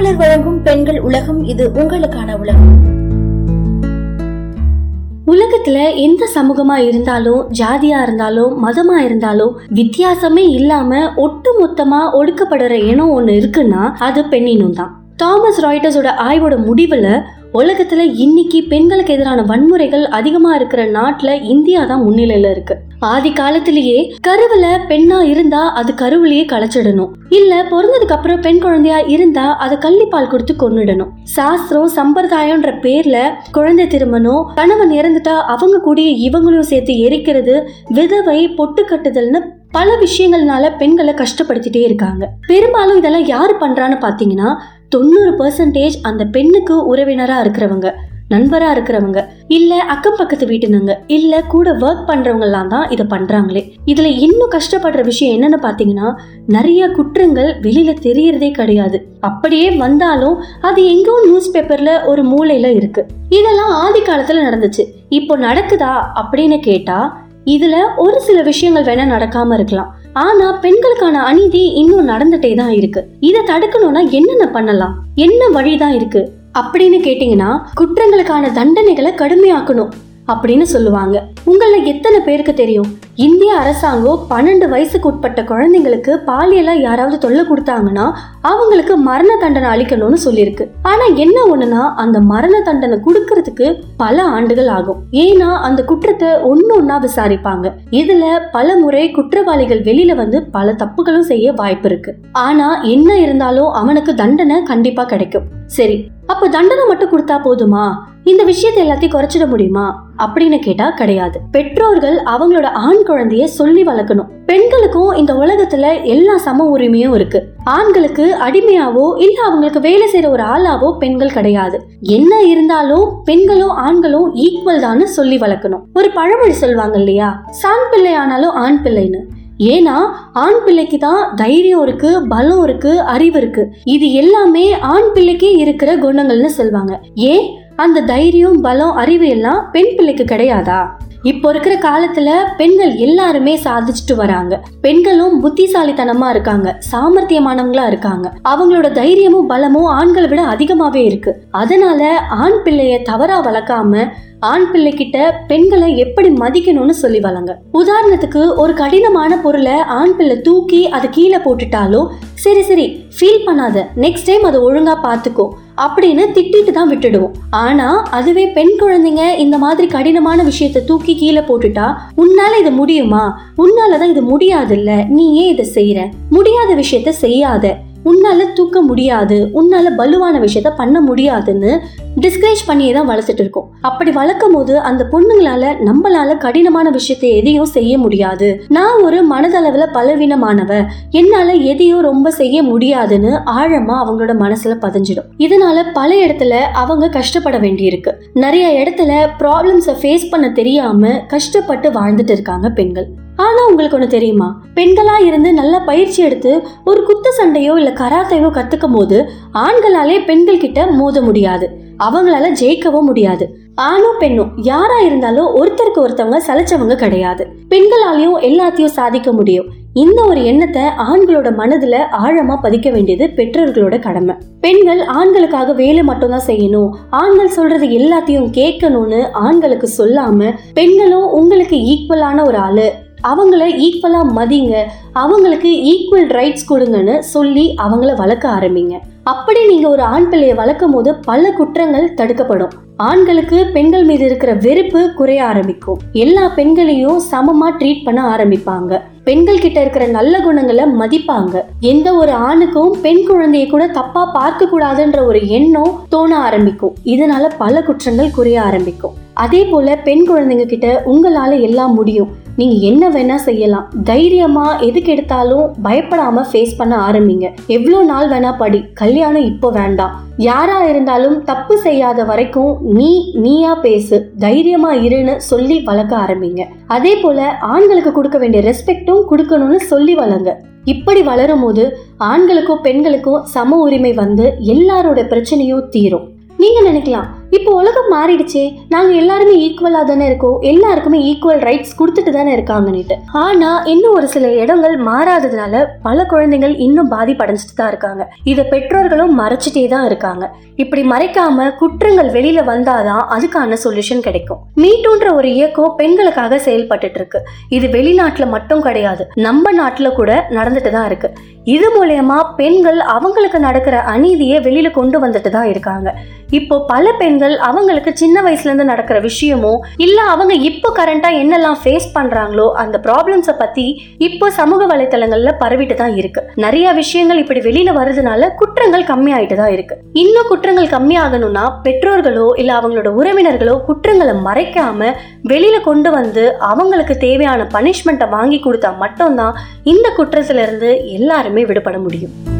பூமலர் வழங்கும் பெண்கள் உலகம் இது உங்களுக்கான உலகம். உலகத்துல எந்த சமூகமா இருந்தாலும் ஜாதியா இருந்தாலும் மதமா இருந்தாலும் வித்தியாசமே இல்லாம ஒட்டு மொத்தமா ஒடுக்கப்படுற இனம் ஒண்ணு இருக்குன்னா அது பெண்ணினும் தான். தாமஸ் ராய்டர்ஸோட ஆய்வோட முடிவுல உலகத்துல இன்னைக்கு பெண்களுக்கு எதிரான வன்முறைகள் அதிகமா இருக்கிற நாட்டுல இந்தியா தான் முன்னிலையில இருக்கு. ஆதி காலத்திலேயே கருவுல பெண்ணா இருந்தா அது கருவுலயே களைச்சிடணும். இல்ல பிறந்ததுக்கு அப்புறம் பெண் குழந்தையா இருந்தா அதை கள்ளிப்பால் கொடுத்து கொன்னுடணும். சாஸ்திரம் சம்பிரதாயம்ன்ற பேர்ல குழந்தை திருமணம் கணவன் இறந்துட்டா அவங்க கூடிய இவங்களையும் சேர்த்து எரிக்கிறது விதவை பொட்டு கட்டுதல்னு பல விஷயங்கள்னால பெண்களை கஷ்டப்படுத்திட்டே இருக்காங்க. பெரும்பாலும் இதெல்லாம் யாரு பண்றான்னு பாத்தீங்கன்னா தொண்ணூறு பர்சன்டேஜ் அந்த பெண்ணுக்கு உறவினரா இருக்கிறவங்க. நண்பரா இருக்கிறவங்க இல்ல அக்கம் பக்கத்து வீட்டுனங்க இல்ல கூட ஒர்க் பண்றவங்க எல்லாம் தான் இதை பண்றாங்களே. இதுல இன்னும் கஷ்டப்படுற விஷயம் என்னன்னு பாத்தீங்கன்னா நிறைய குற்றங்கள் வெளியில தெரியறதே கிடையாது. அப்படியே வந்தாலும் அது எங்கோ நியூஸ் பேப்பர்ல ஒரு மூலையில இருக்கு. இதெல்லாம் ஆதி காலத்துல நடந்துச்சு. இப்போ நடக்குதா அப்படின்னு கேட்டா இதுல ஒரு சில விஷயங்கள் வேணா நடக்காம இருக்கலாம். ஆனா பெண்களுக்கான அநீதி இன்னும் நடந்துட்டே தான் இருக்கு. இதை தடுக்கணும்னா என்னென்ன பண்ணலாம்? என்ன வழிதான் இருக்கு? அப்படின்னு கேட்டீங்கன்னா குற்றங்களுக்கான தண்டனைகளை கடுமையாக்கணும். அப்படின்னு சொல்லுவாங்க. உங்கள எத்தனை பேருக்கு தெரியும்? இந்திய அரசாங்கம் பன்னெண்டு வயசுக்கு உட்பட்ட குழந்தைங்களுக்கு பாலியலா யாராவது தொல்லை கொடுத்தாங்கன்னா அவங்களுக்கு மரண தண்டனை அளிக்கணும்னு சொல்லியிருக்கு. ஆனா என்ன ஒண்ணுனா அந்த மரண தண்டனை கொடுக்கறதுக்கு பல ஆண்டுகள் ஆகும். ஏன்னா அந்த குற்றத்தை ஒன்னு ஒன்னா விசாரிப்பாங்க. இதுல பல முறை குற்றவாளிகள் வெளியில வந்து பல தப்புகளும் செய்ய வாய்ப்பு இருக்கு. ஆனா என்ன இருந்தாலும் அவனுக்கு தண்டனை கண்டிப்பா கிடைக்கும். சரி அப்ப தண்டனை மட்டும் கொடுத்தா போதுமா? இந்த விஷயத்தை எல்லாத்தையும் குறைச்சிட முடியுமா? அப்படின்னு கேட்டா கிடையாது. பெற்றோர்கள் அவங்களோட ஆண் குழந்தைய சொல்லி வளர்க்கணும். பெண்களுக்கும் இந்த உலகத்துல எல்லா சம உரிமையும் இருக்கு. ஆண்களுக்கு அடிமையாவோ இல்ல அவங்களுக்கு வேலை செய்யற ஒரு ஆளாவோ பெண்கள் கிடையாது. என்ன இருந்தாலும் பெண்களும் ஆண்களும் ஈக்குவல் தான் சொல்லி வளர்க்கணும். ஒரு பழமொழி சொல்லுவாங்க இல்லையா? சாண் பிள்ளை ஆனாலும் ஆண் பிள்ளைன்னு. ஏன்னா ஆண் பிள்ளைக்கு தான் தைரியம் இருக்கு பலம் இருக்கு அறிவு இருக்கு. இது எல்லாமே ஆண் பிள்ளைக்கே இருக்கிற குணங்கள்னு சொல்லுவாங்க. ஏன்? அந்த தைரியம் பலம் அறிவு எல்லாம் பெண் பிள்ளைக்கு கிடையாதா? இப்போ இருக்கிற காலத்துல பெண்கள் எல்லாருமே சாதிச்சுட்டு வராங்க. பெண்களும் புத்திசாலித்தனமா இருக்காங்க சாமர்த்தியமானவங்களா இருக்காங்க. அவங்களோட தைரியமும் பலமும் ஆண்களை விட அதிகமாவே இருக்கு. அதனால ஆண் பிள்ளைய தவறா வளர்க்காம ஆண் பிள்ளை கிட்ட பெண்களை எப்படி மதிக்கணும்னு சொல்லி வளங்க. உதாரணத்துக்கு ஒரு கடினமான பொருளை ஆண் பிள்ளை தூக்கி அதை கீழே போட்டுட்டாலும் சரி சரி ஃபீல் பண்ணாத நெக்ஸ்ட் டைம் அதை ஒழுங்கா பார்த்துக்கோ அப்படின்னு திட்டிட்டு தான் விட்டுடுவோம். ஆனா அதுவே பெண் குழந்தைங்க இந்த மாதிரி கடினமான விஷயத்த தூக்கி கீழே போட்டுட்டா உன்னால இது முடியுமா? உன்னாலதான் இது முடியாதுல்ல நீ ஏன் இதை செய்யற முடியாத விஷயத்த செய்யாத. உன்னால தூக்க முடியாது உன்னால பலுவான விஷயத்த பண்ண முடியாதுன்னு டிஸ்கரேஜ் பண்ணியே தான் வளர்த்துட்டு இருக்கோம். அப்படி வளர்க்கும் போது அந்த பொண்ணுங்களால நம்மளால கடினமான விஷயத்தை எதையும் செய்ய முடியாது. நான் ஒரு மனதளவுல பலவீனமானவ என்னால எதையும் ரொம்ப செய்ய முடியாதுன்னு ஆழமா அவங்களோட மனசுல பதிஞ்சிடும். இதனால பல இடத்துல அவங்க கஷ்டப்பட வேண்டியிருக்கு. நிறைய இடத்துல ப்ராப்ளம்ஸை ஃபேஸ் பண்ண தெரியாம கஷ்டப்பட்டு வாழ்ந்துட்டு இருக்காங்க பெண்கள். ஆனா உங்களுக்கு ஒண்ணு தெரியுமா? பெண்களா இருந்து நல்ல பயிற்சி எடுத்து ஒரு குத்து சண்டையோ இல்ல கராத்தையோ கத்துக்கும் போது ஆண்களாலே பெண்கள் கிட்ட மோத முடியாது. அவங்களால ஜெயிக்கவும் முடியாது. ஆணும் பெண்ணும் யாரா இருந்தாலும் ஒருத்தருக்கு ஒருத்தவங்க சலைச்சவங்க கிடையாது. பெண்களாலையும் எல்லாத்தையும் சாதிக்க முடியும். இந்த ஒரு எண்ணத்தை ஆண்களோட மனதுல ஆழமா பதிக்க வேண்டியது பெற்றோர்களோட கடமை. பெண்கள் ஆண்களுக்காக வேலை மட்டும்தான் செய்யணும். ஆண்கள் சொல்றது எல்லாத்தையும் கேட்கணும்னு ஆண்களுக்கு சொல்லாம பெண்களும் உங்களுக்கு ஈக்குவலான ஒரு ஆளு. அவங்கள ஈக்குவலாக மதிங்க. அவங்களுக்கு ஈக்குவல் ரைட்ஸ் கொடுங்கன்னு சொல்லி அவங்கள வளர்க்க ஆரம்பிங்க. அப்படி நீங்கள் ஒரு ஆண் பிள்ளையை வளர்க்கும் போது பல குற்றங்கள் தடுக்கப்படும். ஆண்களுக்கு பெண்கள் மீது இருக்கிற வெறுப்பு குறைய ஆரம்பிக்கும். எல்லா பெண்களையும் சமமா ட்ரீட் பண்ண ஆரம்பிப்பாங்க. பெண்கள் கிட்ட இருக்கிற நல்ல குணங்களை மதிப்பாங்க. எந்த ஒரு ஆணுக்கும் பெண் குழந்தைய கூட தப்பா பார்க்க கூடாதுன்ற ஒரு எண்ணம் தோண ஆரம்பிக்கும். இதனால பல குற்றங்கள் குறைய ஆரம்பிக்கும். அதே போல பெண் குழந்தைங்க கிட்ட உங்களால எல்லாம் முடியும். நீங்கள் என்ன வேணால் செய்யலாம். தைரியமாக எதுக்கு எடுத்தாலும் பயப்படாமல் ஃபேஸ் பண்ண ஆரம்பிங்க. எவ்வளோ நாள் வேணா படி. கல்யாணம் இப்போ வேண்டாம். யாராக இருந்தாலும் தப்பு செய்யாத வரைக்கும் நீ நீயா பேசு. தைரியமாக இருன்னு சொல்லி வளர்க்க ஆரம்பிங்க. அதே போல் ஆண்களுக்கு கொடுக்க வேண்டிய ரெஸ்பெக்டும் கொடுக்கணும்னு சொல்லி வளங்க இப்படி வளரும் போது ஆண்களுக்கும் பெண்களுக்கும் சம உரிமை வந்து எல்லாரோட பிரச்சனையும் தீரும். நீங்கள் நினைக்கலாம் இப்போ உலகம் மாறிடுச்சே. நாங்க எல்லாருமே ஈக்குவலா தானே இருக்கோம். எல்லாருக்குமே ஈக்குவல் ரைட்ஸ் கொடுத்துட்டு தானே இருக்காங்கன்னுட்டு. ஆனா இன்னும் ஒரு சில இடங்கள் மாறாததுனால பல குழந்தைகள் இன்னும் பாதிப்படைஞ்சிட்டு தான் இருக்காங்க. இதை பெற்றோர்களும் மறைச்சிட்டே தான் இருக்காங்க. இப்படி மறைக்காம குற்றங்கள் வெளியில வந்தாதான் அதுக்கான சொல்யூஷன் கிடைக்கும். மீட்டுன்ற ஒரு இயக்கம் பெண்களுக்காக செயல்பட்டுட்டு இருக்கு இது வெளிநாட்டுல மட்டும் கிடையாது. நம்ம நாட்டுல கூட நடந்துட்டு தான் இருக்கு. இது மூலயமா பெண்கள் அவங்களுக்கு நடக்கிற அநீதியை வெளியில கொண்டு வந்துட்டு தான் இருக்காங்க. இப்போ பல பெண்கள் அவங்களுக்கு சின்ன வயசுலேருந்து நடக்கிற விஷயமோ இல்லை அவங்க இப்போ கரண்டா என்னெல்லாம் ஃபேஸ் பண்ணுறாங்களோ அந்த ப்ராப்ளம்ஸை பற்றி இப்போ சமூக வலைத்தளங்களில் பரவிட்டு தான் இருக்கு. நிறைய விஷயங்கள் இப்படி வெளியில் வருதுனால குற்றங்கள் கம்மியாயிட்டு தான் இருக்கு. இன்னும் குற்றங்கள் கம்மியாகணும்னா பெற்றோர்களோ இல்லை அவங்களோட உறவினர்களோ குற்றங்களை மறைக்காம வெளியில் கொண்டு வந்து அவங்களுக்கு தேவையான பனிஷ்மெண்ட்டை வாங்கி கொடுத்தா மட்டும்தான் இந்த குற்றத்திலிருந்து எல்லாருமே விடுபட முடியும்.